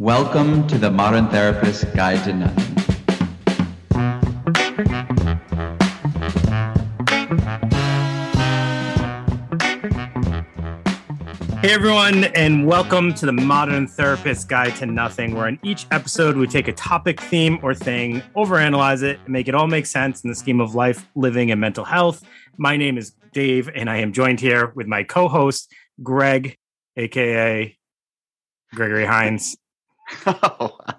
Welcome to the Modern Therapist Guide to Nothing. Hey everyone, and welcome to the Modern Therapist Guide to Nothing, where in each episode we take a topic, theme, or thing, overanalyze it, and make it all make sense in the scheme of life, living, and mental health. My name is Dave, and I am joined here with my co-host Greg, aka Gregory Hines. Oh, wow.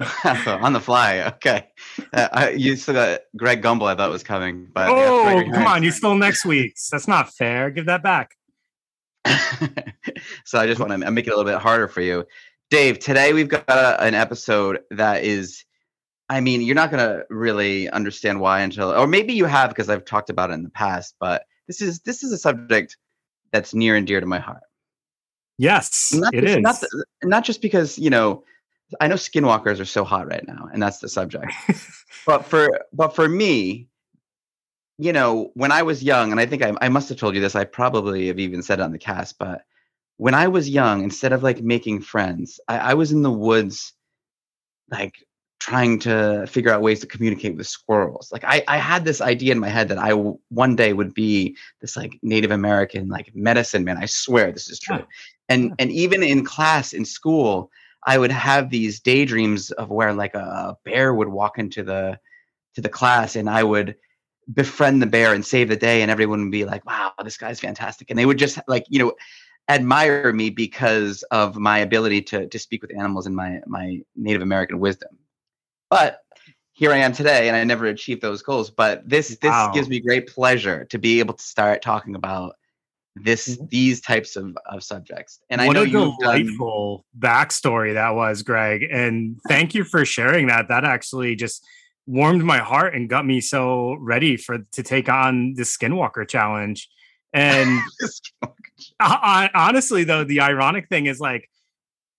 on the fly. Okay. Uh, I, you still got Greg Gumbel, I thought was coming. But oh, come on. You stole next week's. That's not fair. Give that back. so I just want to make it a little bit harder for you. Dave, today we've got a, an episode that is, I mean, you're not going to really understand why until, or maybe you have because I've talked about it in the past, but this is, this is a subject that's near and dear to my heart. Yes, not it just, is. Not, not just because you know, I know skinwalkers are so hot right now, and that's the subject. but for but for me, you know, when I was young, and I think I, I must have told you this. I probably have even said it on the cast, but when I was young, instead of like making friends, I, I was in the woods, like trying to figure out ways to communicate with squirrels. Like I, I had this idea in my head that I w- one day would be this like Native American like medicine man. I swear this is true. Yeah. And and even in class in school, I would have these daydreams of where like a bear would walk into the to the class and I would befriend the bear and save the day and everyone would be like, "Wow, this guy's fantastic." And they would just like, you know, admire me because of my ability to to speak with animals and my my Native American wisdom. But here I am today, and I never achieved those goals. But this this wow. gives me great pleasure to be able to start talking about this Mm-hmm. these types of, of subjects. And what I know a you've done, delightful backstory that was, Greg. And thank you for sharing that. That actually just warmed my heart and got me so ready for to take on the Skinwalker challenge. And I, I, honestly, though, the ironic thing is like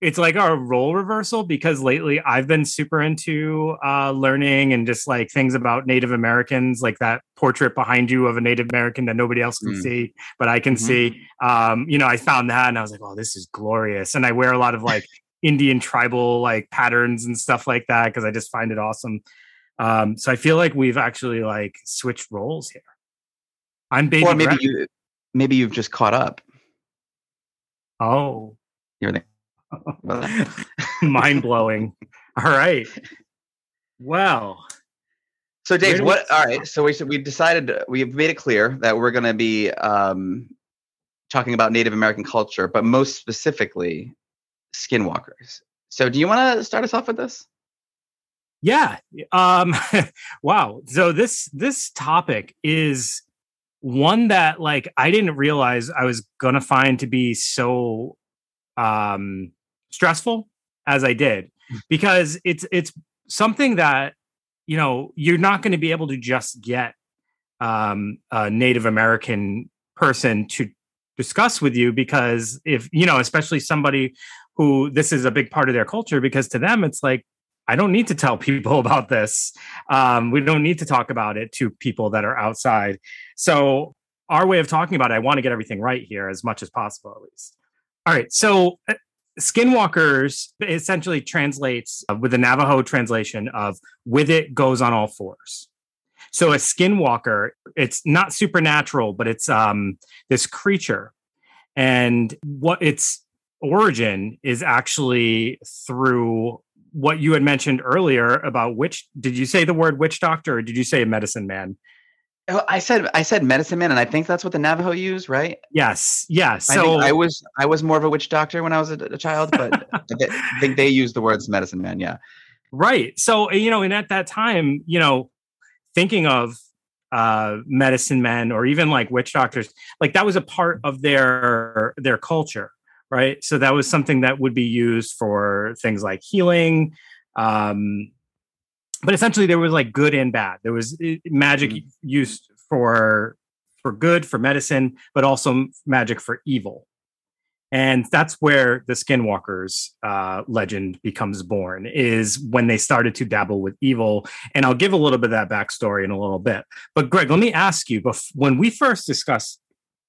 it's like a role reversal because lately I've been super into uh, learning and just like things about Native Americans, like that portrait behind you of a Native American that nobody else can Mm. see, but I can Mhm. see. Um, you know, I found that and I was like, oh, this is glorious. And I wear a lot of like Indian tribal like patterns and stuff like that because I just find it awesome. Um, so I feel like we've actually like switched roles here. I'm baby. or maybe you maybe you've just caught up. oh, You're well, mind blowing. All right. Well, So Dave, do we what? All. So we we decided we've made it clear that we're going to be um, talking about Native American culture, but most specifically, skinwalkers. So do you want to start us off with this? yeah. Um, wow. So this this topic is one that like I didn't realize I was gonna find to be so um stressful as I did because it's it's something that you know you're not going to be able to just get um a Native American person to discuss with you because if you know especially somebody who this is a big part of their culture because to them it's like I don't need to tell people about this. Um, we don't need to talk about it to people that are outside. So our way of talking about it, I want to get everything right here as much as possible, at least. All right. So uh, skinwalkers essentially translates uh, with the Navajo translation of with it goes on all fours. So a skinwalker, it's not supernatural, but it's um, this creature. And what its origin is actually through what you had mentioned earlier about witch. Did you say the word witch doctor or did you say a medicine man? Oh, I said I said medicine man, and I think that's what the Navajo use, right? Yes. yes. I So I was I was more of a witch doctor when I was a, a child, but I thi- I think they use the words medicine man. Yeah. Right. So, you know, and at that time, you know, thinking of uh medicine men or even like witch doctors, like that was a part of their their culture, right? So that was something that would be used for things like healing. Um but essentially there was like good and bad. There was uh, magic Mhm. used for for good, for medicine, but also magic for evil. And that's where the Skinwalkers uh, legend becomes born, is when they started to dabble with evil. And I'll give a little bit of that backstory in a little bit. But Greg, let me ask you: bef- when we first discussed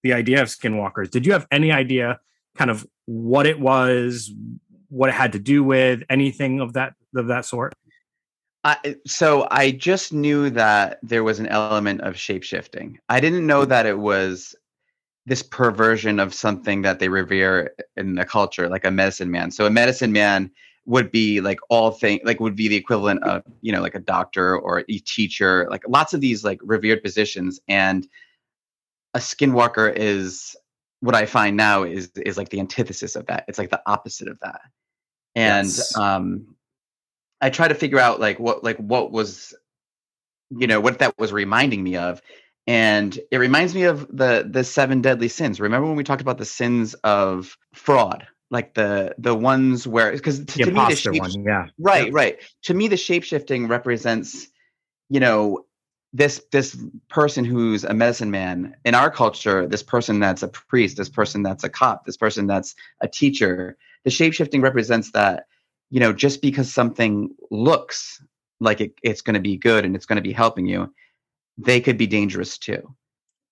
the idea of Skinwalkers, did you have any idea, kind of, what it was, what it had to do with anything of that of that sort I, so I just knew that there was an element of shapeshifting. I didn't know that it was this perversion of something that they revere in the culture, like a medicine man. So a medicine man would be like all thing like would be the equivalent of you know like a doctor or a teacher like lots of these like revered positions and a skinwalker is what i find now is is like the antithesis of that it's like the opposite of that and yes. um i try to figure out like what like what was you know what that was reminding me of and it reminds me of the the seven deadly sins. Remember when we talked about the sins of fraud? Like the the ones where because to, to me the shape, one, yeah right yeah. right. To me the shape shifting represents you know this this person who's a medicine man in our culture this person that's a priest this person that's a cop this person that's a teacher. The shapeshifting represents that you know just because something looks like it, it's going to be good and it's going to be helping you they could be dangerous too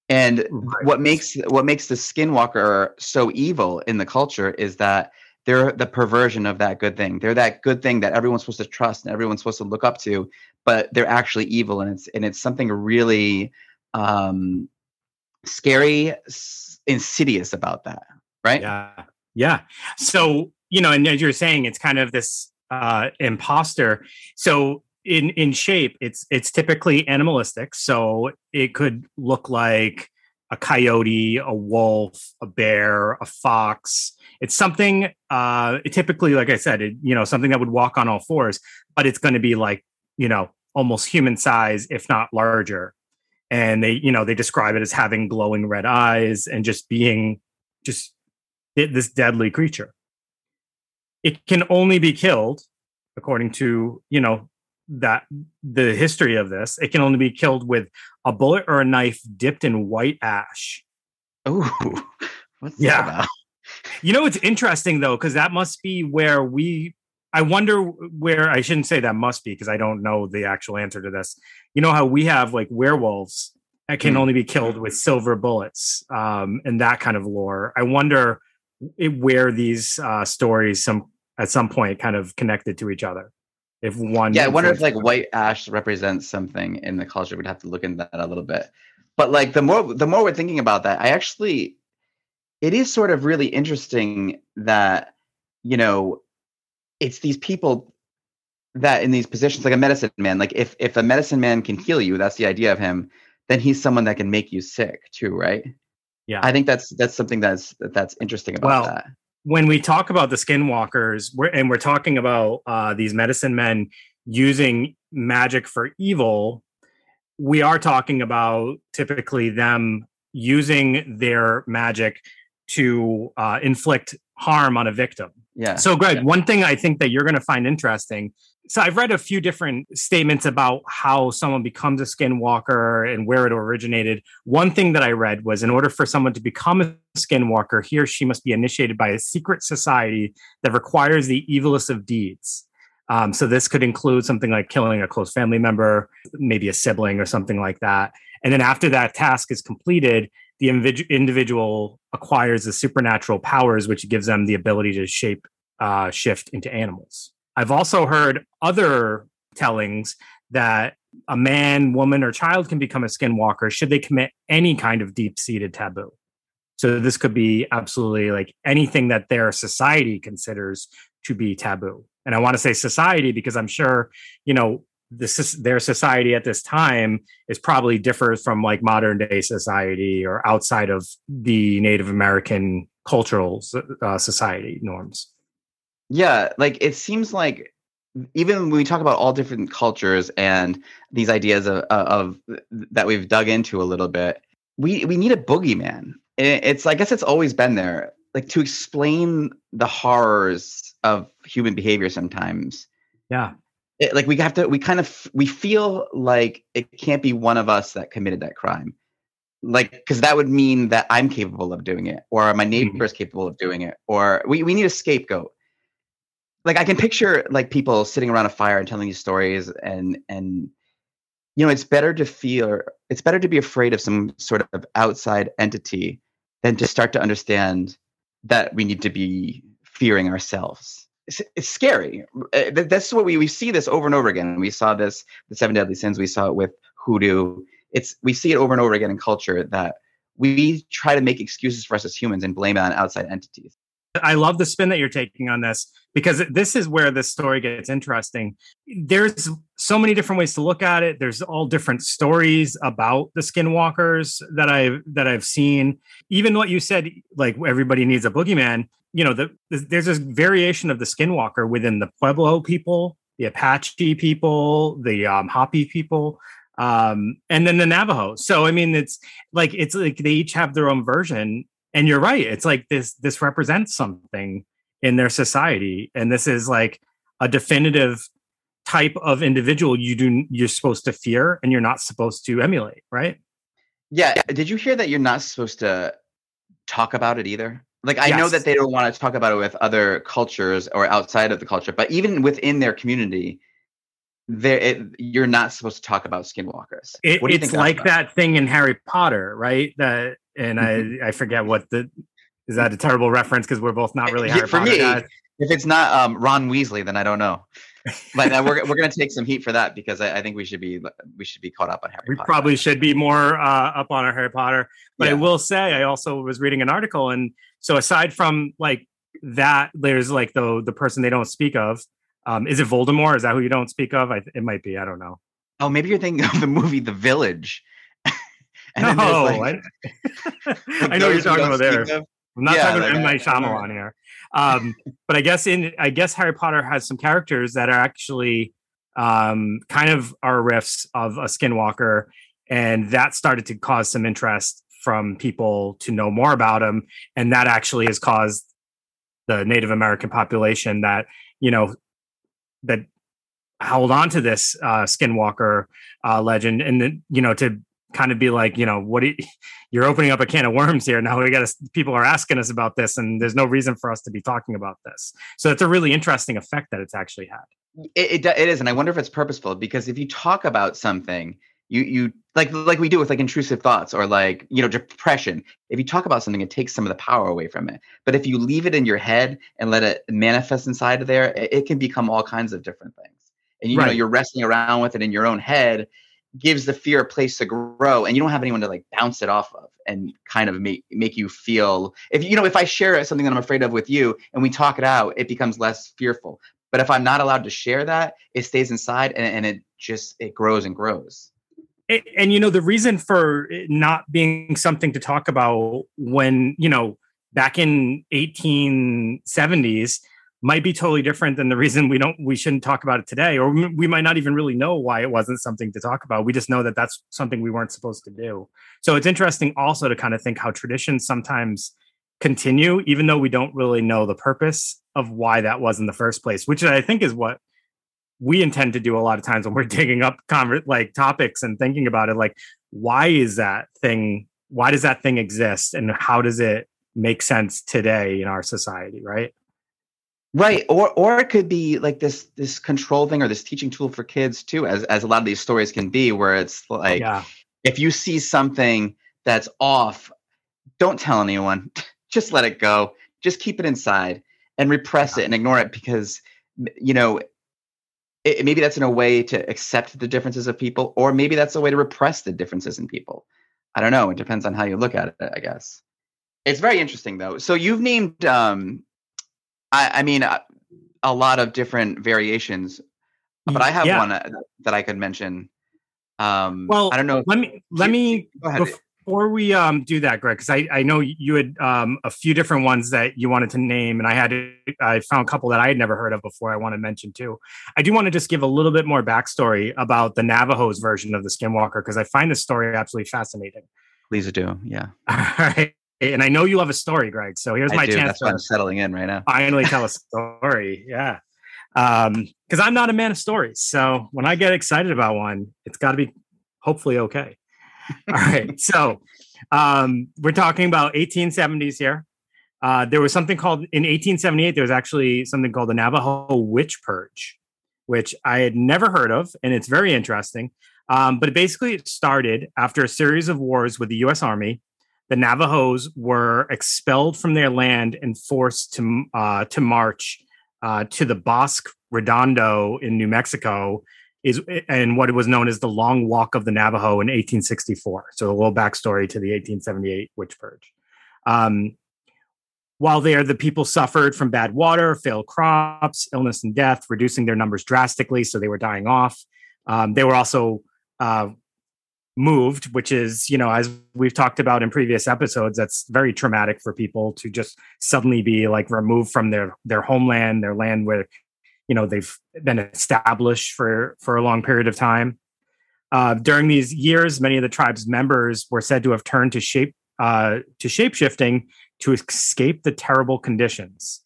and right. what makes what makes the skinwalker so evil in the culture is that they're the perversion of that good thing. They're that good thing that everyone's supposed to trust and everyone's supposed to look up to, but they're actually evil, and it's and it's something really um, scary, insidious about that, right? Yeah, yeah. So you know, and as you're saying, it's kind of this uh, imposter. So in in shape it's it's typically animalistic. So it could look like a coyote a wolf a bear a fox. It's something uh typically like i said it, you know something that would walk on all fours but it's going to be like you know almost human size if not larger. And they you know they describe it as having glowing red eyes and just being just this deadly creature it can only be killed according to you know that the history of this, it can only be killed with a bullet or a knife dipped in white ash. Oh, what's yeah. that about? You know, it's interesting though, because that must be where we. I wonder where I shouldn't say that must be because I don't know the actual answer to this. You know how we have like werewolves that can mm. only be killed with silver bullets um, and that kind of lore. I wonder where these uh, stories some at some point kind of connected to each other. If one yeah i wonder if like white ash represents something in the culture we'd have to look into that a little bit. But like the more the more we're thinking about that i actually it is sort of really interesting that you know it's these people that in these positions like a medicine man like if if a medicine man can heal you that's the idea of him then he's someone that can make you sick too right yeah. I think that's that's something that's that's interesting about well, that. when we talk about the skinwalkers we're, and we're talking about uh, these medicine men using magic for evil we are talking about typically them using their magic to uh, inflict harm on a victim. Yeah. So greg yeah. one thing i think that you're going to find interesting so I've read a few different statements about how someone becomes a skinwalker and where it originated. One thing that I read was in order for someone to become a skinwalker, he or she must be initiated by a secret society that requires the evilest of deeds. Um, so this could include something like killing a close family member, maybe a sibling or something like that. And then after that task is completed, the individual acquires the supernatural powers, which gives them the ability to shape uh, shift into animals. I've also heard other tellings that a man, woman, or child can become a skinwalker should they commit any kind of deep seated taboo. So this could be absolutely like anything that their society considers to be taboo. And I want to say society because I'm sure, you know, this their society at this time is probably differs from like modern day society or outside of the Native American cultural uh, society norms. Yeah, like it seems like even when we talk about all different cultures and these ideas of, of, of that we've dug into a little bit, we we need a boogeyman. It's I guess it's always been there, like to explain the horrors of human behavior. Sometimes, yeah, it, like we have to. We kind of we feel like it can't be one of us that committed that crime like because that would mean that i'm capable of doing it or my neighbor mm-hmm. is capable of doing it or we, we need a scapegoat like I can picture like people sitting around a fire and telling these stories and and you know it's better to feel it's better to be afraid of some sort of outside entity than to start to understand that we need to be fearing ourselves it's, it's scary. Uh, That's what we we see this over and over again. We saw this the seven deadly sins. We saw it with hoodoo. It's we see it over and over again in culture that we try to make excuses for us as humans and blame it on outside entities. I love the spin that you're taking on this because this is where this story gets interesting. There's so many different ways to look at it. There's all different stories about the skinwalkers that I've that I've seen. Even what you said, like everybody needs a boogeyman. You know, the, there's this variation of the skinwalker within the Pueblo people, the Apache people, the um, Hopi people, um, and then the Navajo. So I mean, it's like it's like they each have their own version, and you're right it's like this this represents something in their society and this is like a definitive type of individual you do you're supposed to fear and you're not supposed to emulate right Yeah. Uh, did you hear that you're not supposed to talk about it either? Like I know that they don't want to talk about it with other cultures or outside of the culture, but even within their community, there it, you're not supposed to talk about skinwalkers. it, what do you it's think? like that's that thing in harry potter right that and i i forget what the is that a terrible reference because we're both not really Yeah, harry for potter me, guys If it's not um, Ron Weasley, then I don't know. But uh, we're we're gonna take some heat for that because I, I think we should be we should be caught up on Harry Potter. we Potter. probably should be more uh, up on our Harry Potter. But I will say, I also was reading an article, and so aside from like that, there's like the the person they don't speak of. Um, is it Voldemort? Is that who you don't speak of? I, it might be. I don't know. Oh, maybe you're thinking of the movie The Village. And no, like, I, I know you're talking about there. of. I'm not Yeah, talking about like, M I- Night Shyamalan here. Um, but I guess in I guess Harry Potter has some characters that are actually um, kind of are riffs of a Skinwalker, and that started to cause some interest from people to know more about him, and that actually has caused the Native American population that you know that held on to this uh, Skinwalker uh, legend, and then you know to kind of be like, you know, what do you, you're opening up a can of worms here. Now we got to, people are asking us about this, and there's no reason for us to be talking about this. So it's a really interesting effect that it's actually had. It, it, it is, and I wonder if it's purposeful because if you talk about something, you you like like we do with like intrusive thoughts or like you know depression. If you talk about something, it takes some of the power away from it. But if you leave it in your head and let it manifest inside of there, it, it can become all kinds of different things. And you know you're wrestling around with it in your own head, gives the fear a place to grow, and you don't have anyone to like bounce it off of and kind of make make you feel. If you know if I share something that I'm afraid of with you and we talk it out, it becomes less fearful. But if I'm not allowed to share that, it stays inside and, and it just it grows and grows. A- and you know the reason for not being something to talk about when you know back in 1870s might be totally different than the reason we don't we shouldn't talk about it today or we might not even really know why it wasn't something to talk about. We just know that that's something we weren't supposed to do. So it's interesting also to kind of think how traditions sometimes continue even though we don't really know the purpose of why that was in the first place which i think is what we intend to do a lot of times when we're digging up conver- like topics and thinking about it like why is that thing why does that thing exist and how does it make sense today in our society right Right. Or or it could be like this this control thing or this teaching tool for kids too, as as a lot of these stories can be, where it's like yeah if you see something that's off, don't tell anyone. Just let it go. Just keep it inside and repress it and ignore it because you know it, maybe that's in a way to accept the differences of people, or maybe that's a way to repress the differences in people. I don't know. It depends on how you look at it, I guess. It's very interesting though. So you've named um I, I mean a, a lot of different variations, but I have Yeah. one uh, that I could mention. Um Well, I don't know. if- let me let me Go ahead. before we um do that greg because I, I know you had um a few different ones that you wanted to name and i had i found a couple that i had never heard of before i want to mention too i do want to just give a little bit more backstory about the navajos version of the skinwalker because i find this story absolutely fascinating Please do. Yeah. all right and i know you have a story greg so here's I my do. chance That's why to I'm settling in right now. finally tell a story yeah um because i'm not a man of stories so when i get excited about one it's got to be hopefully okay all right so um we're talking about 1870s here uh there was something called in 1878 there was actually something called the navajo witch purge which i had never heard of and it's very interesting um, but basically it started after a series of wars with the u.s army the navajos were expelled from their land and forced to uh, to march uh, to the Bosque Redondo in New Mexico is and what was known as the Long Walk of the Navajo in 1864. So a little backstory to the 1878 witch purge. Um, while there, the people suffered from bad water, failed crops, illness, and death, reducing their numbers drastically. So they were dying off. Um, they were also uh, moved, which is, you know, as we've talked about in previous episodes, that's very traumatic for people to just suddenly be like removed from their their homeland, their land where, you know, they've been established for for a long period of time. Uh, during these years, many of the tribe's members were said to have turned to shape uh, to shapeshifting to escape the terrible conditions.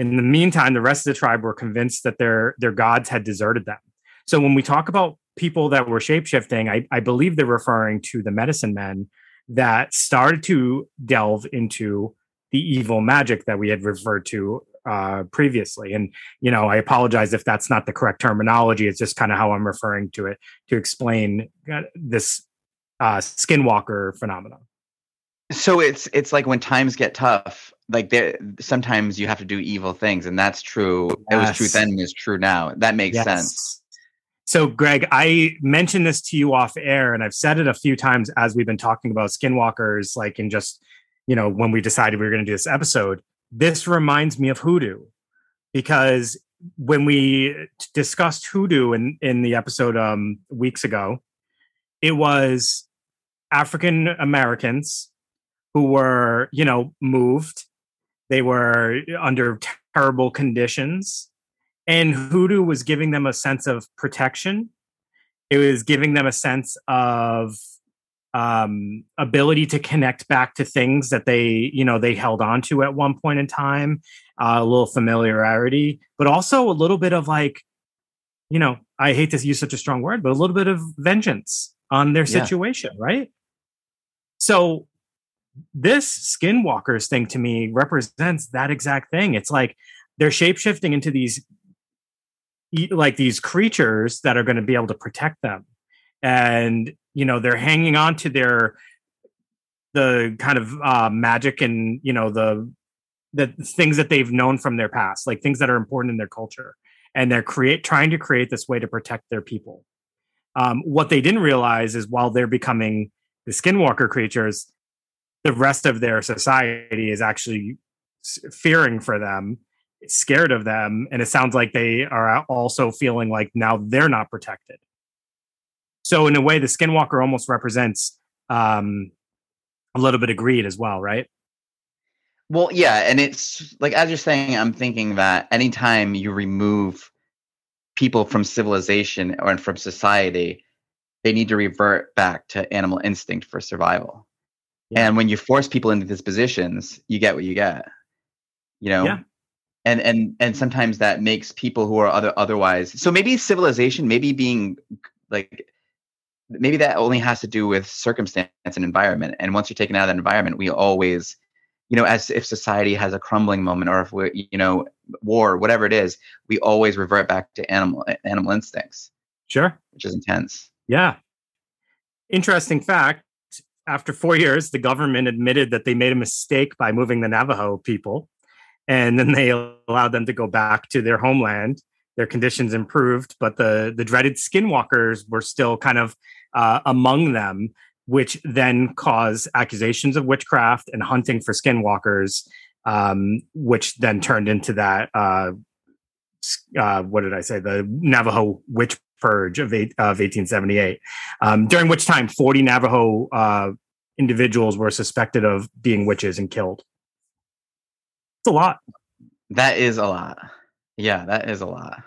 In the meantime, the rest of the tribe were convinced that their their gods had deserted them. So when we talk about people that were shapeshifting, I, I believe they're referring to the medicine men that started to delve into the evil magic that we had referred to uh, previously. And, you know, I apologize if that's not the correct terminology. It's just kind of how I'm referring to it to explain uh, this uh, skinwalker phenomenon. So it's it's like when times get tough, like there sometimes you have to do evil things, and that's true. Yes. It was true then, is true now. That makes yes. sense. So, Greg, I mentioned this to you off air, and I've said it a few times as we've been talking about skinwalkers, like in just, you know, when we decided we were going to do this episode. This reminds me of hoodoo because when we discussed hoodoo in, in the episode um, weeks ago, it was African Americans who were, you know, moved. They were under terrible conditions and hoodoo was giving them a sense of protection. It was giving them a sense of um, ability to connect back to things that they you know they held on to at one point in time uh, a little familiarity but also a little bit of like you know i hate to use such a strong word but a little bit of vengeance on their situation yeah. right? So this skinwalkers thing to me represents that exact thing. It's like they're shapeshifting into these like these creatures that are going to be able to protect them. And you know they're hanging on to their the kind of uh, magic and you know the the things that they've known from their past like things that are important in their culture. And they're create trying to create this way to protect their people. Um, what they didn't realize is while they're becoming the skinwalker creatures the rest of their society is actually fearing for them scared of them and it sounds like they are also feeling like now they're not protected. So in a way the skinwalker almost represents um a little bit of greed as well right? Well yeah and it's like as you're saying i'm thinking that anytime you remove people from civilization or from society they need to revert back to animal instinct for survival. Yeah. and when you force people into these positions you get what you get you know? Yeah and and and sometimes that makes people who are other otherwise so maybe civilization maybe being like maybe that only has to do with circumstance and environment and once you're taken out of that environment we always you know as if society has a crumbling moment or if we're you know war whatever it is we always revert back to animal animal instincts. Sure. Which is intense. Yeah. Interesting fact after four years the government admitted that they made a mistake by moving the navajo people and then they allowed them to go back to their homeland. Their conditions improved, but the the dreaded skinwalkers were still kind of uh, among them, which then caused accusations of witchcraft and hunting for skinwalkers, um, which then turned into that. Uh, uh, what did I say? The Navajo witch purge of, eight, of 1878, um, during which time 40 Navajo uh, individuals were suspected of being witches and killed a lot. That is a lot. Yeah, that is a lot.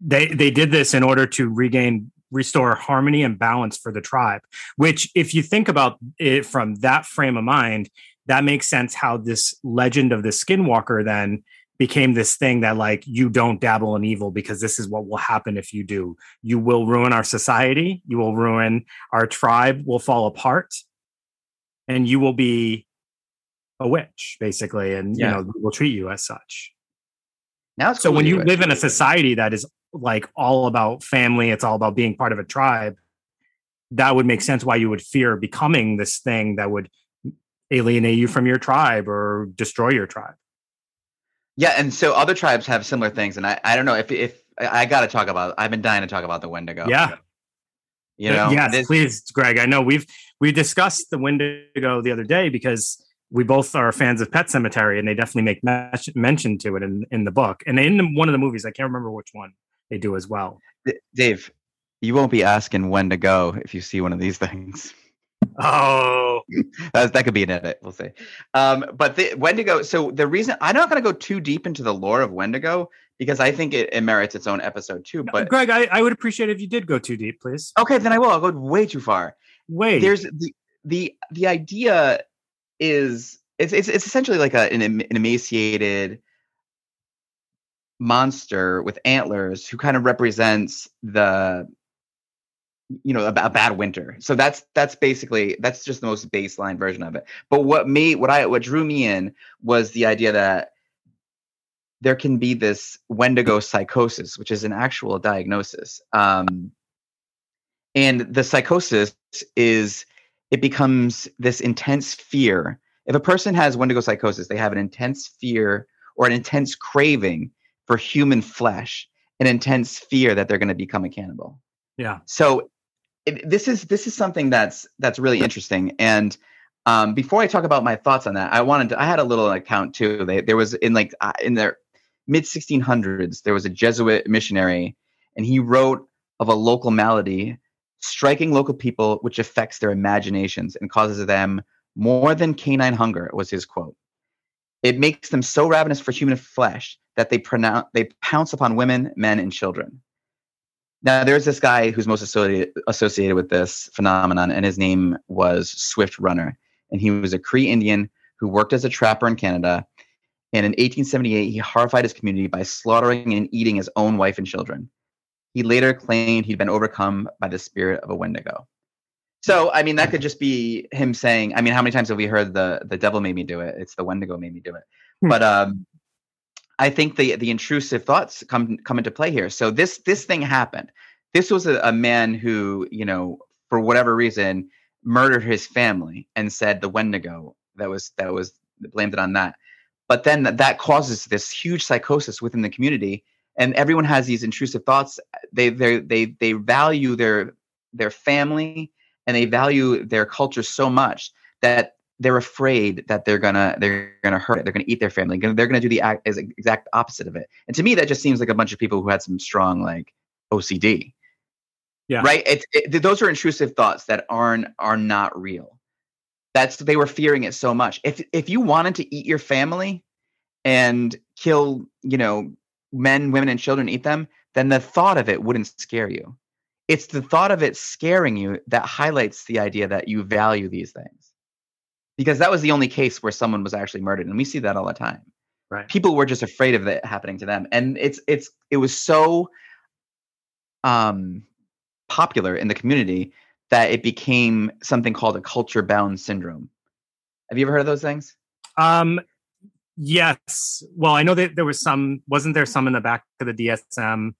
They they did this in order to regain restore harmony and balance for the tribe, which if you think about it from that frame of mind, that makes sense how this legend of the skinwalker then became this thing that like you don't dabble in evil because this is what will happen if you do. You will ruin our society, you will ruin our tribe will fall apart and you will be a witch basically and yeah. you know will treat you as such now so when you live in a society that is like all about family it's all about being part of a tribe that would make sense why you would fear becoming this thing that would alienate you from your tribe or destroy your tribe Yeah, and so other tribes have similar things, and I, I don't know if if I, I got to talk about. I've been dying to talk about the Wendigo. Yeah. you know. yes, this- please, Greg. I know we've we discussed the Wendigo the other day because we both are fans of Pet Sematary, and they definitely make men- mention to it in in the book and in one of the movies. I can't remember which one they do as well. Dave, you won't be asking when to go if you see one of these things. Oh, That, that could be an edit. We'll see. Um, but the, Wendigo. So the reason I'm not going to go too deep into the lore of Wendigo because I think it, it merits its own episode too. But Greg, I, I would appreciate if you did go too deep, please. okay, then I will. I'll go way too far. Wait, There's the the the idea is it's it's, it's essentially like a, an, an emaciated monster with antlers who kind of represents the you know a, a bad winter. So that's that's basically that's just the most baseline version of it. But what made what i what drew me in was the idea that there can be this wendigo psychosis which is an actual diagnosis. Um and the psychosis is it becomes this intense fear. If a person has wendigo psychosis they have an intense fear or an intense craving for human flesh an intense fear that they're going to become a cannibal. Yeah, so it, this is this is something that's that's really interesting. And um, before i talk about my thoughts on that i wanted to i had a little account too. They, there was in like uh, in the mid 1600s there was a jesuit missionary and he wrote of a local malady striking local people which affects their imaginations and causes them more than canine hunger was his quote it makes them so ravenous for human flesh that they pronounce they pounce upon women men and children now, there's this guy who's most associated associated with this phenomenon, and his name was Swift Runner, and he was a Cree Indian who worked as a trapper in Canada. And in 1878, he horrified his community by slaughtering and eating his own wife and children. He later claimed he'd been overcome by the spirit of a Wendigo. So, I mean, that could just be him saying. I mean, how many times have we heard the the devil made me do it? It's the Wendigo made me do it. Hmm. But um, I think the the intrusive thoughts come come into play here. So this this thing happened. This was a, a man who, you know, for whatever reason, murdered his family and said the Wendigo that was that was blamed it on that. But then that, that causes this huge psychosis within the community, and everyone has these intrusive thoughts. They they they they value their their family and they value their culture so much that they're afraid that they're gonna they're gonna hurt it. They're gonna eat their family. They're gonna do the exact opposite of it. And to me, that just seems like a bunch of people who had some strong like OCD. Yeah. Right. It, it, those are intrusive thoughts that aren't are not real. That's they were fearing it so much. If if you wanted to eat your family and kill, you know, men, women, and children, eat them, then the thought of it wouldn't scare you. It's the thought of it scaring you that highlights the idea that you value these things because that was the only case where someone was actually murdered and we see that all the time right. people were just afraid of it happening to them and it's it's it was so um popular in the community that it became something called a culture bound syndrome have you ever heard of those things Um, yes. Well, I know that there was some. Wasn't there some in the back of the DSM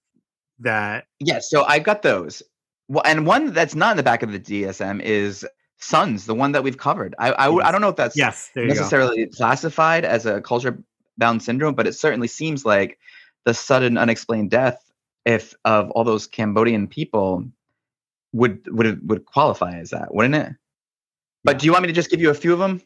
that? yes so I've got those well, and one that's not in the back of the dsm is SUNDS the one that we've covered I Yes. don't know if that's Yes, necessarily classified as a culture bound syndrome, but it certainly seems like the sudden unexplained death if of all those Cambodian people would would would qualify as that, wouldn't it? But do you want me to just give you a few of them?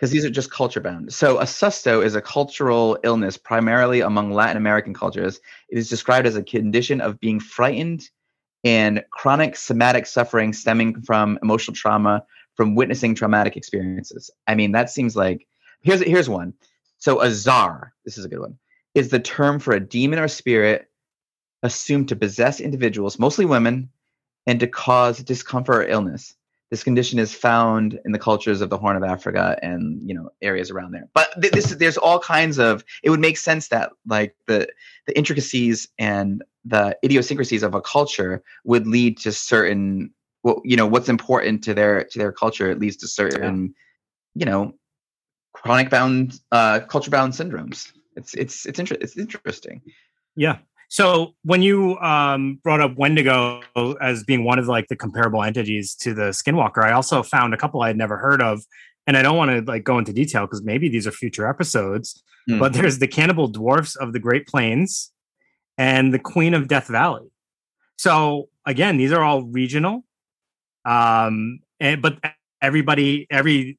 Because these are just culture bound. So a susto is a cultural illness primarily among Latin American cultures. It is described as a condition of being frightened and chronic somatic suffering stemming from emotional trauma from witnessing traumatic experiences. I mean, that seems like here's here's one. So a zar, this is a good one, is the term for a demon or spirit assumed to possess individuals, mostly women, and to cause discomfort or illness. This condition is found in the cultures of the Horn of Africa and you know areas around there. But th- this is there's all kinds of. It would make sense that like the the intricacies and the idiosyncrasies of a culture would lead to certain. Well, you know what's important to their to their culture. It leads to certain, you know, chronic bound uh, culture bound syndromes. It's it's it's inter- it's interesting. Yeah. So when you um, brought up Wendigo as being one of like the comparable entities to the Skinwalker, I also found a couple I had never heard of, and I don't want to like go into detail because maybe these are future episodes. Hmm. But there's the cannibal dwarfs of the Great Plains and the Queen of Death Valley. So again, these are all regional. Um, and but everybody, every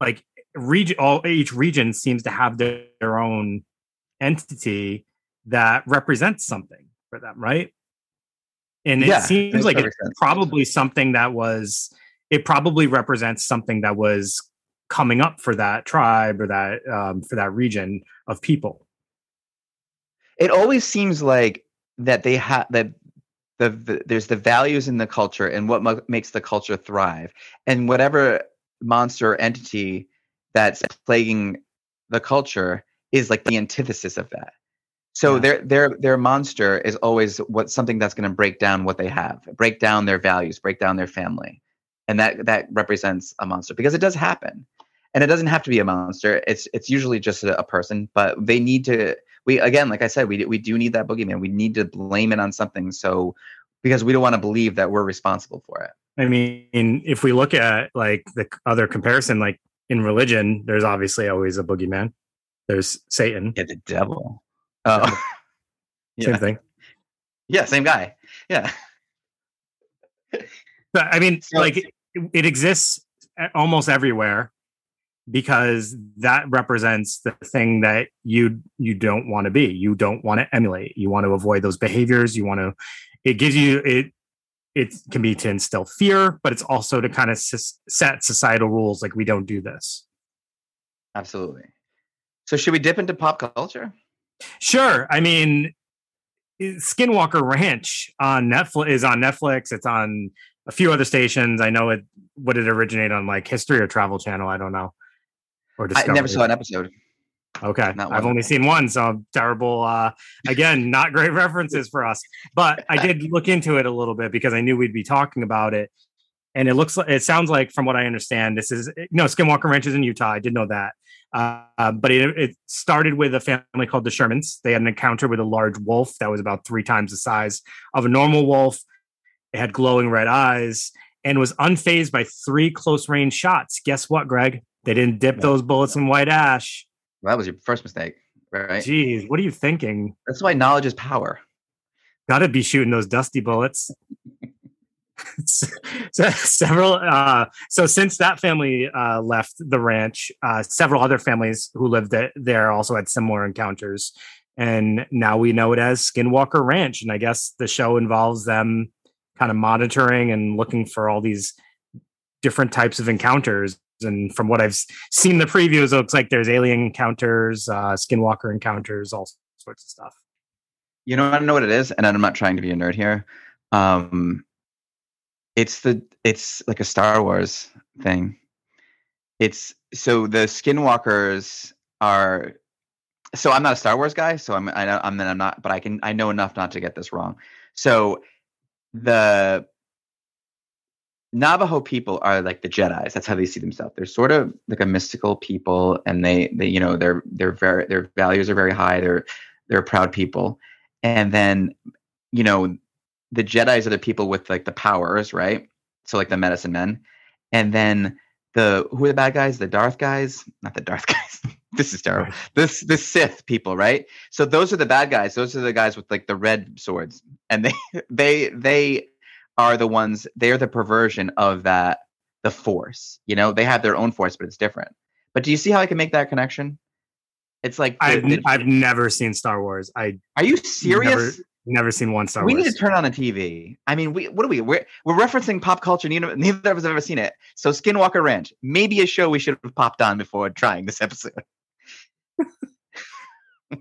like region, all each region seems to have their, their own entity that represents something for them, right? And it Yeah, seems like it's sense. probably something that was it probably represents something that was coming up for that tribe or that um, for that region of people. it always seems like that they have that the, the there's the values in the culture and what mo- makes the culture thrive and whatever monster or entity that's plaguing the culture is like the antithesis of that so Yeah. their their their monster is always what something that's going to break down what they have break down their values break down their family. And that that represents a monster because it does happen. And it doesn't have to be a monster. It's it's usually just a, a person but they need to we again like i said we, we do need that boogeyman. We need to blame it on something so because we don't want to believe that we're responsible for it. I mean, if we look at like the other comparison, like in religion, there's obviously always a boogeyman. There's Satan, yeah the devil oh same yeah. thing. yeah same guy yeah But I mean, So- like it, it exists eh, almost everywhere because that represents the thing that you you don't want to be. You don't want to emulate. You want to avoid those behaviors. You want to. It gives you it. It can be to instill fear, but it's also to kind of s- set societal rules. Like we don't do this. absolutely so should we dip into pop culture Sure. I mean, Skinwalker Ranch on Netflix is on Netflix. It's on a few other stations. I know it. Would it originate on like History or Travel Channel? I don't know. Or i never saw an episode Okay, I've only seen one, so I'm terrible. Uh, again, not great references for us. But I did look into it a little bit because I knew we'd be talking about it. And it looks like it sounds like, from what I understand, this is no Skinwalker Ranch is in Utah. I did know that. Uh, but it, it started with a family called the Shermans. They had an encounter with a large wolf that was about three times the size of a normal wolf. It had glowing red eyes and was unfazed by three close range shots. Guess what, Greg? They didn't dip Yeah. those bullets in white ash. well, that was your first mistake right Jeez, what are you thinking? that's why knowledge is power Got to be shooting those dusty bullets. so, several. Uh, so since that family uh, left the ranch, uh, several other families who lived there also had similar encounters, and now we know it as Skinwalker Ranch. And I guess the show involves them kind of monitoring and looking for all these different types of encounters. And from what I've seen the previews, it looks like there's alien encounters, uh, Skinwalker encounters, all sorts of stuff. You know, I don't know what it is, and I'm not trying to be a nerd here. Um, it's the it's like a Star Wars thing. It's so the Skinwalkers are. So I'm not a Star Wars guy, so I'm I know I'm then I'm not, but I can I know enough not to get this wrong. So the Navajo people are like the Jedi's. That's how they see themselves. They're sort of like a mystical people, and they, they you know, they're they're very their values are very high. They're they're proud people, and then you know, the Jedi's are the people with like the powers, right? So like the medicine men, and then the who are the bad guys? The Darth guys, not the Darth guys. this is terrible. This the Sith people, right? So those are the bad guys. Those are the guys with like the red swords, and they they they are the ones. They're the perversion of that the Force. You know, they have their own Force, but it's different. But do you see how I can make that connection? It's like the- I've the- I've never seen Star Wars. I are you serious? Never, never seen one Star we Wars. need to turn on the TV. I mean, we what are we? We're we're referencing pop culture. Neither, neither of us have ever seen it. So Skinwalker Ranch, maybe a show we should have popped on before trying this episode.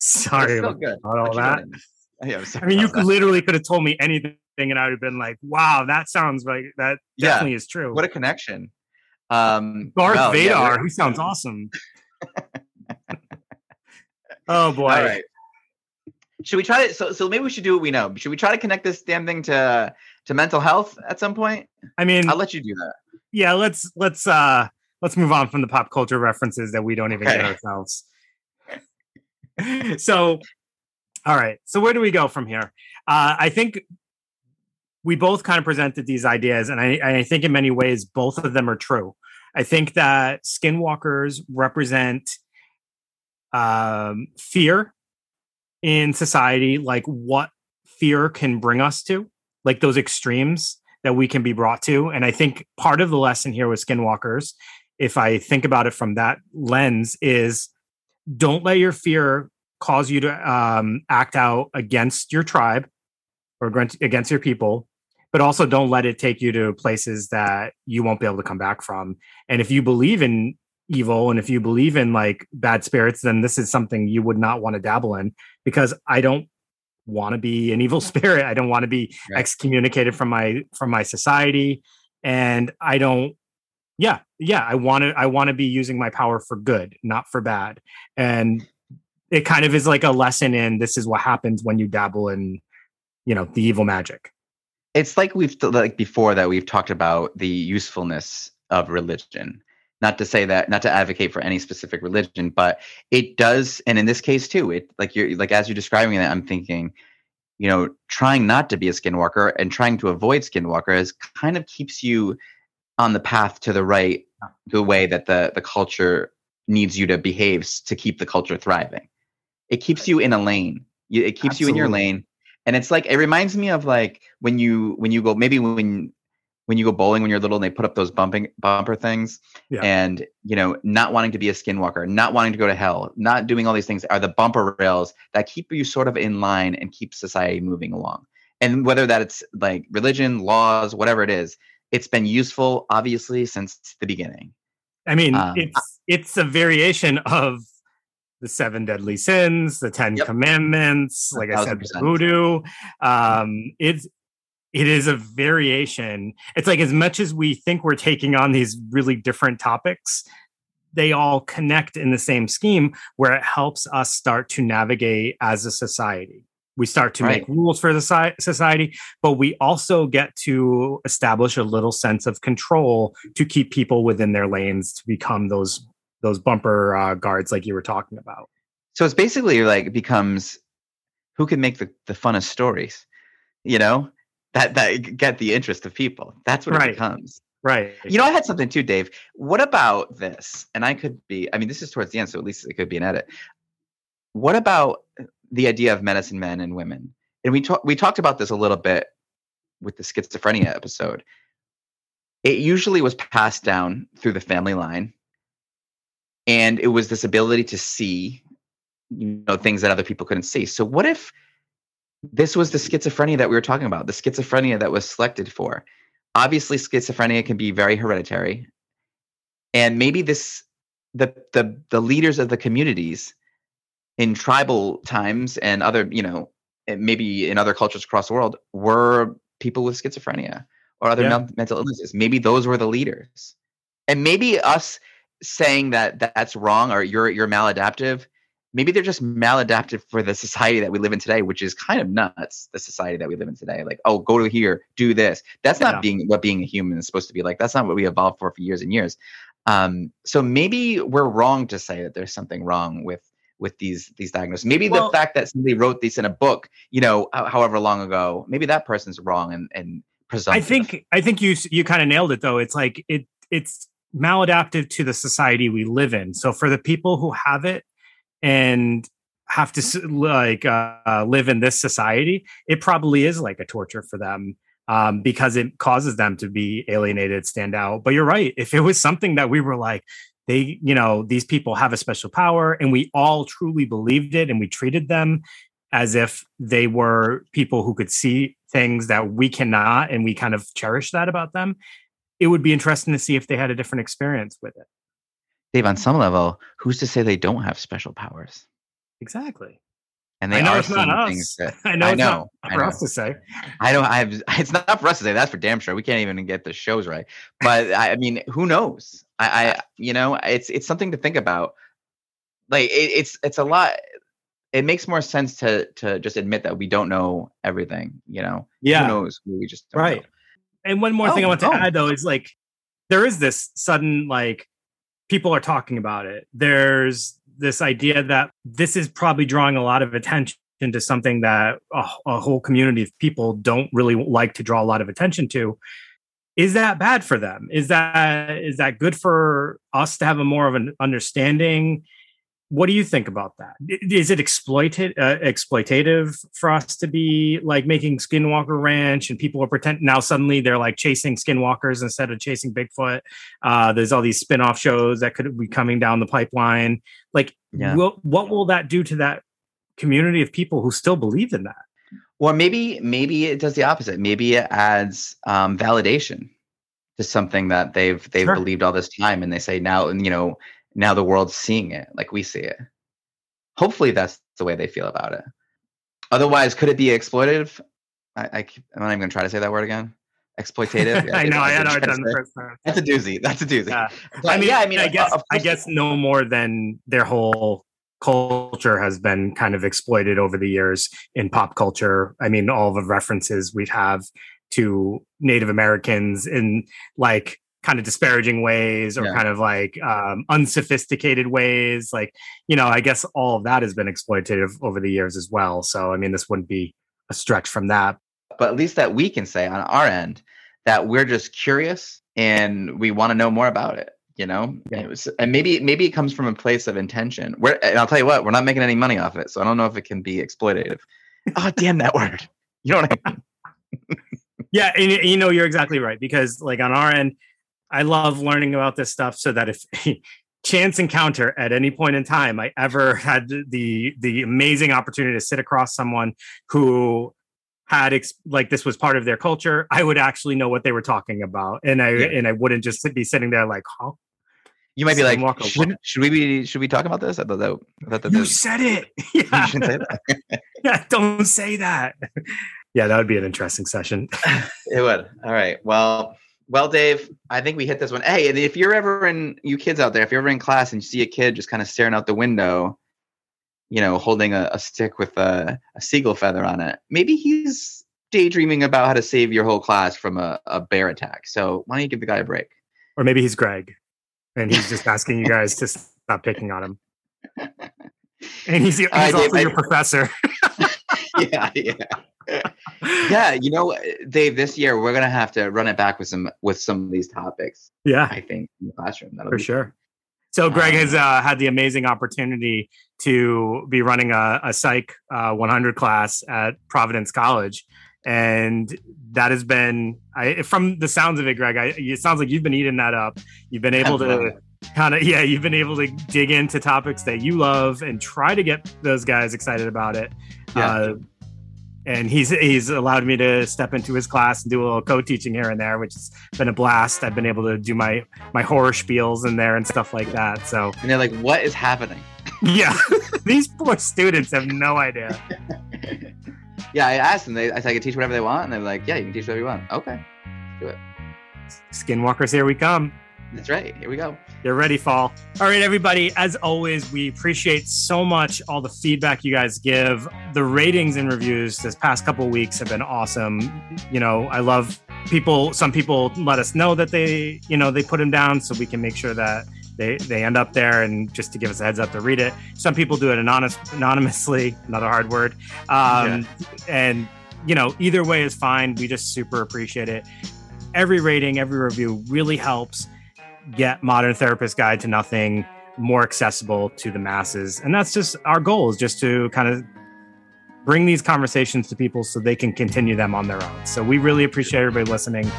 Sorry about good. all But you know that. I mean. Yeah, I mean, you could literally could have told me anything, and I would have been like, "Wow, that sounds like that Yeah. definitely is true." What a connection. Um, Darth well, yeah, Vader, we're- sounds awesome. oh boy! All right. Should we try to? So, so maybe we should do what we know. Should we try to connect this damn thing to to mental health at some point? I mean, I'll let you do that. yeah, let's let's uh let's move on from the pop culture references that we don't even get ourselves. so, all right. So where do we go from here? Uh, I think we both kind of presented these ideas, and I, I think in many ways both of them are true. I think that skinwalkers represent um, fear in society, like what fear can bring us to, like those extremes that we can be brought to. And I think part of the lesson here with skinwalkers, if I think about it from that lens, is don't let your fear cause you to um, act out against your tribe or against your people but also don't let it take you to places that you won't be able to come back from and if you believe in evil and if you believe in like bad spirits then this is something you would not want to dabble in because i don't want to be an evil spirit. I don't want to be right. excommunicated from my from my society and i don't yeah yeah i want to i want to be using my power for good not for bad and it kind of is like a lesson in this is what happens when you dabble in you know the evil magic. It's like we've like before that we've talked about the usefulness of religion not to say that not to advocate for any specific religion but it does and in this case too it like you're like as you're describing that i'm thinking you know trying not to be a skinwalker and trying to avoid skinwalker is kind of keeps you on the path to the right the way that the the culture needs you to behave to keep the culture thriving. It keeps you in a lane. It keeps Absolutely. you in your lane. And it's like it reminds me of like when you when you go maybe when when you go bowling when you're little and they put up those bumping bumper things yeah. and you know not wanting to be a skinwalker not wanting to go to hell not doing all these things are the bumper rails that keep you sort of in line and keep society moving along and whether that it's like religion laws whatever it is it's been useful obviously since the beginning i mean um, it's it's a variation of the seven deadly sins, the Ten yep. Commandments, like 100%. I said, voodoo. Um, it's it is a variation. It's like as much as we think we're taking on these really different topics, they all connect in the same scheme where it helps us start to navigate as a society. We start to right. make rules for the society, but we also get to establish a little sense of control to keep people within their lanes to become those those bumper uh, guards like you were talking about. So it's basically like becomes who can make the, the funnest stories, you know, that that get the interest of people. That's what right. it becomes. Right. You know, I had something too, Dave. What about this? And I could be, I mean, this is towards the end, so at least it could be an edit. What about the idea of medicine men and women? And we talked we talked about this a little bit with the schizophrenia episode. It usually was passed down through the family line and it was this ability to see you know things that other people couldn't see so what if this was the schizophrenia that we were talking about the schizophrenia that was selected for. Obviously schizophrenia can be very hereditary. And maybe this the the the leaders of the communities in tribal times and other you know maybe in other cultures across the world were people with schizophrenia or other yeah. mental illnesses. Maybe those were the leaders. And maybe us saying that that's wrong or you're you're maladaptive maybe they're just maladaptive for the society that we live in today which is kind of nuts the society that we live in today like oh go to here do this that's not yeah. being what being a human is supposed to be like that's not what we evolved for for years and years um, so maybe we're wrong to say that there's something wrong with with these these diagnoses maybe well, the fact that somebody wrote these in a book you know however long ago maybe that person's wrong and and presumptive. i think i think you you kind of nailed it though it's like it it's maladaptive to the society we live in. So for the people who have it and have to like uh, live in this society, it probably is like a torture for them um, because it causes them to be alienated, stand out. But you're right. If it was something that we were like, they, you know, these people have a special power, and we all truly believed it, and we treated them as if they were people who could see things that we cannot, and we kind of cherish that about them it would be interesting to see if they had a different experience with it. Dave, on some level, who's to say they don't have special powers? Exactly. And they I know are it's not us. That, I know. I know. Not for know. us to say. I don't. I have. It's not for us to say. That's for damn sure. We can't even get the shows right. But I, I mean, who knows? I, I, you know, it's it's something to think about. Like it, it's it's a lot. It makes more sense to to just admit that we don't know everything. You know. Yeah. Who knows? We just right. Know. And one more oh, thing I want to oh. add though is like there is this sudden like people are talking about it. There's this idea that this is probably drawing a lot of attention to something that a, a whole community of people don't really like to draw a lot of attention to. Is that bad for them? Is that is that good for us to have a more of an understanding what do you think about that is it exploited uh, exploitative for us to be like making skinwalker ranch and people are pretend now suddenly they're like chasing skinwalkers instead of chasing bigfoot uh, there's all these spin-off shows that could be coming down the pipeline like yeah. what, what will that do to that community of people who still believe in that or maybe maybe it does the opposite maybe it adds um, validation to something that they've they've sure. believed all this time and they say now you know now the world's seeing it like we see it. Hopefully, that's the way they feel about it. Otherwise, could it be exploitative? I, I I'm not even going to try to say that word again. Exploitative. Yeah, I know. I had know. Done the first time. That's a doozy. That's a doozy. Yeah. I mean, yeah. I mean, I guess I guess no more than their whole culture has been kind of exploited over the years in pop culture. I mean, all the references we have to Native Americans in like kind of disparaging ways or yeah. kind of like um, unsophisticated ways. Like, you know, I guess all of that has been exploitative over the years as well. So, I mean, this wouldn't be a stretch from that. But at least that we can say on our end that we're just curious and we want to know more about it. You know, yeah. and, was, and maybe maybe it comes from a place of intention. Where and I'll tell you what, we're not making any money off it, so I don't know if it can be exploitative. oh, damn that word! You know what I mean? yeah, and you know you're exactly right because like on our end, I love learning about this stuff so that if chance encounter at any point in time I ever had the the amazing opportunity to sit across someone who had ex- like this was part of their culture, I would actually know what they were talking about, and I yeah. and I wouldn't just be sitting there like, huh. You might be like, should, should, we be should we talk about this? I thought that, I thought that you said it. Yeah. You shouldn't say that. yeah, don't say that. yeah, that would be an interesting session. it would. All right. Well, well, Dave, I think we hit this one. Hey, if you're ever in, you kids out there, if you're ever in class and you see a kid just kind of staring out the window, you know, holding a, a stick with a, a, seagull feather on it, maybe he's daydreaming about how to save your whole class from a, a bear attack. So why don't you give the guy a break? Or maybe he's Greg and he's just asking you guys to stop picking on him. And he's, he's also Dave, your I, professor. yeah, yeah yeah, you know, Dave, this year we're gonna have to run it back with some with some of these topics. Yeah, I think in the classroom. That'll for sure. Fun. So Greg um, has uh, had the amazing opportunity to be running a, a Psych uh, 100 class at Providence College, and that has been I, from the sounds of it, Greg. I, it sounds like you've been eating that up. You've been able to kind of yeah, you've been able to dig into topics that you love and try to get those guys excited about it. Yeah. Uh, and he's he's allowed me to step into his class and do a little co-teaching here and there, which has been a blast. I've been able to do my my horror spiels in there and stuff like that. So and they're like, "What is happening?" Yeah, these poor students have no idea. yeah, I asked them. They, I said I could teach whatever they want, and they're like, "Yeah, you can teach whatever you want." Okay, do it. Skinwalkers, here we come. That's right. Here we go. You're ready, fall. All right, everybody. As always, we appreciate so much all the feedback you guys give. The ratings and reviews this past couple weeks have been awesome. You know, I love people. Some people let us know that they, you know, they put them down so we can make sure that they they end up there and just to give us a heads up to read it. Some people do it anonymous, anonymously. Another hard word. Um, yeah. And you know, either way is fine. We just super appreciate it. Every rating, every review really helps get Modern Therapist Guide to Nothing more accessible to the masses. And that's just our goal is just to kind of bring these conversations to people so they can continue them on their own. So we really appreciate everybody listening,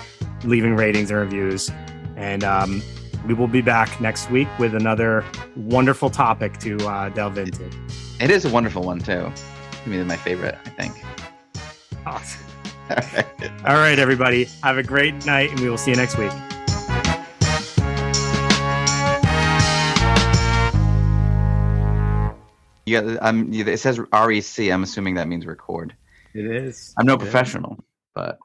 leaving ratings and reviews. And um, we will be back next week with another wonderful topic to uh, delve into. It is a wonderful one, too. I mean, my favorite, I think. Awesome. All right. All right, everybody. Have a great night, and we will see you next week. Yeah, I'm. Um, it says REC. I'm assuming that means record. It is. I'm no professional, but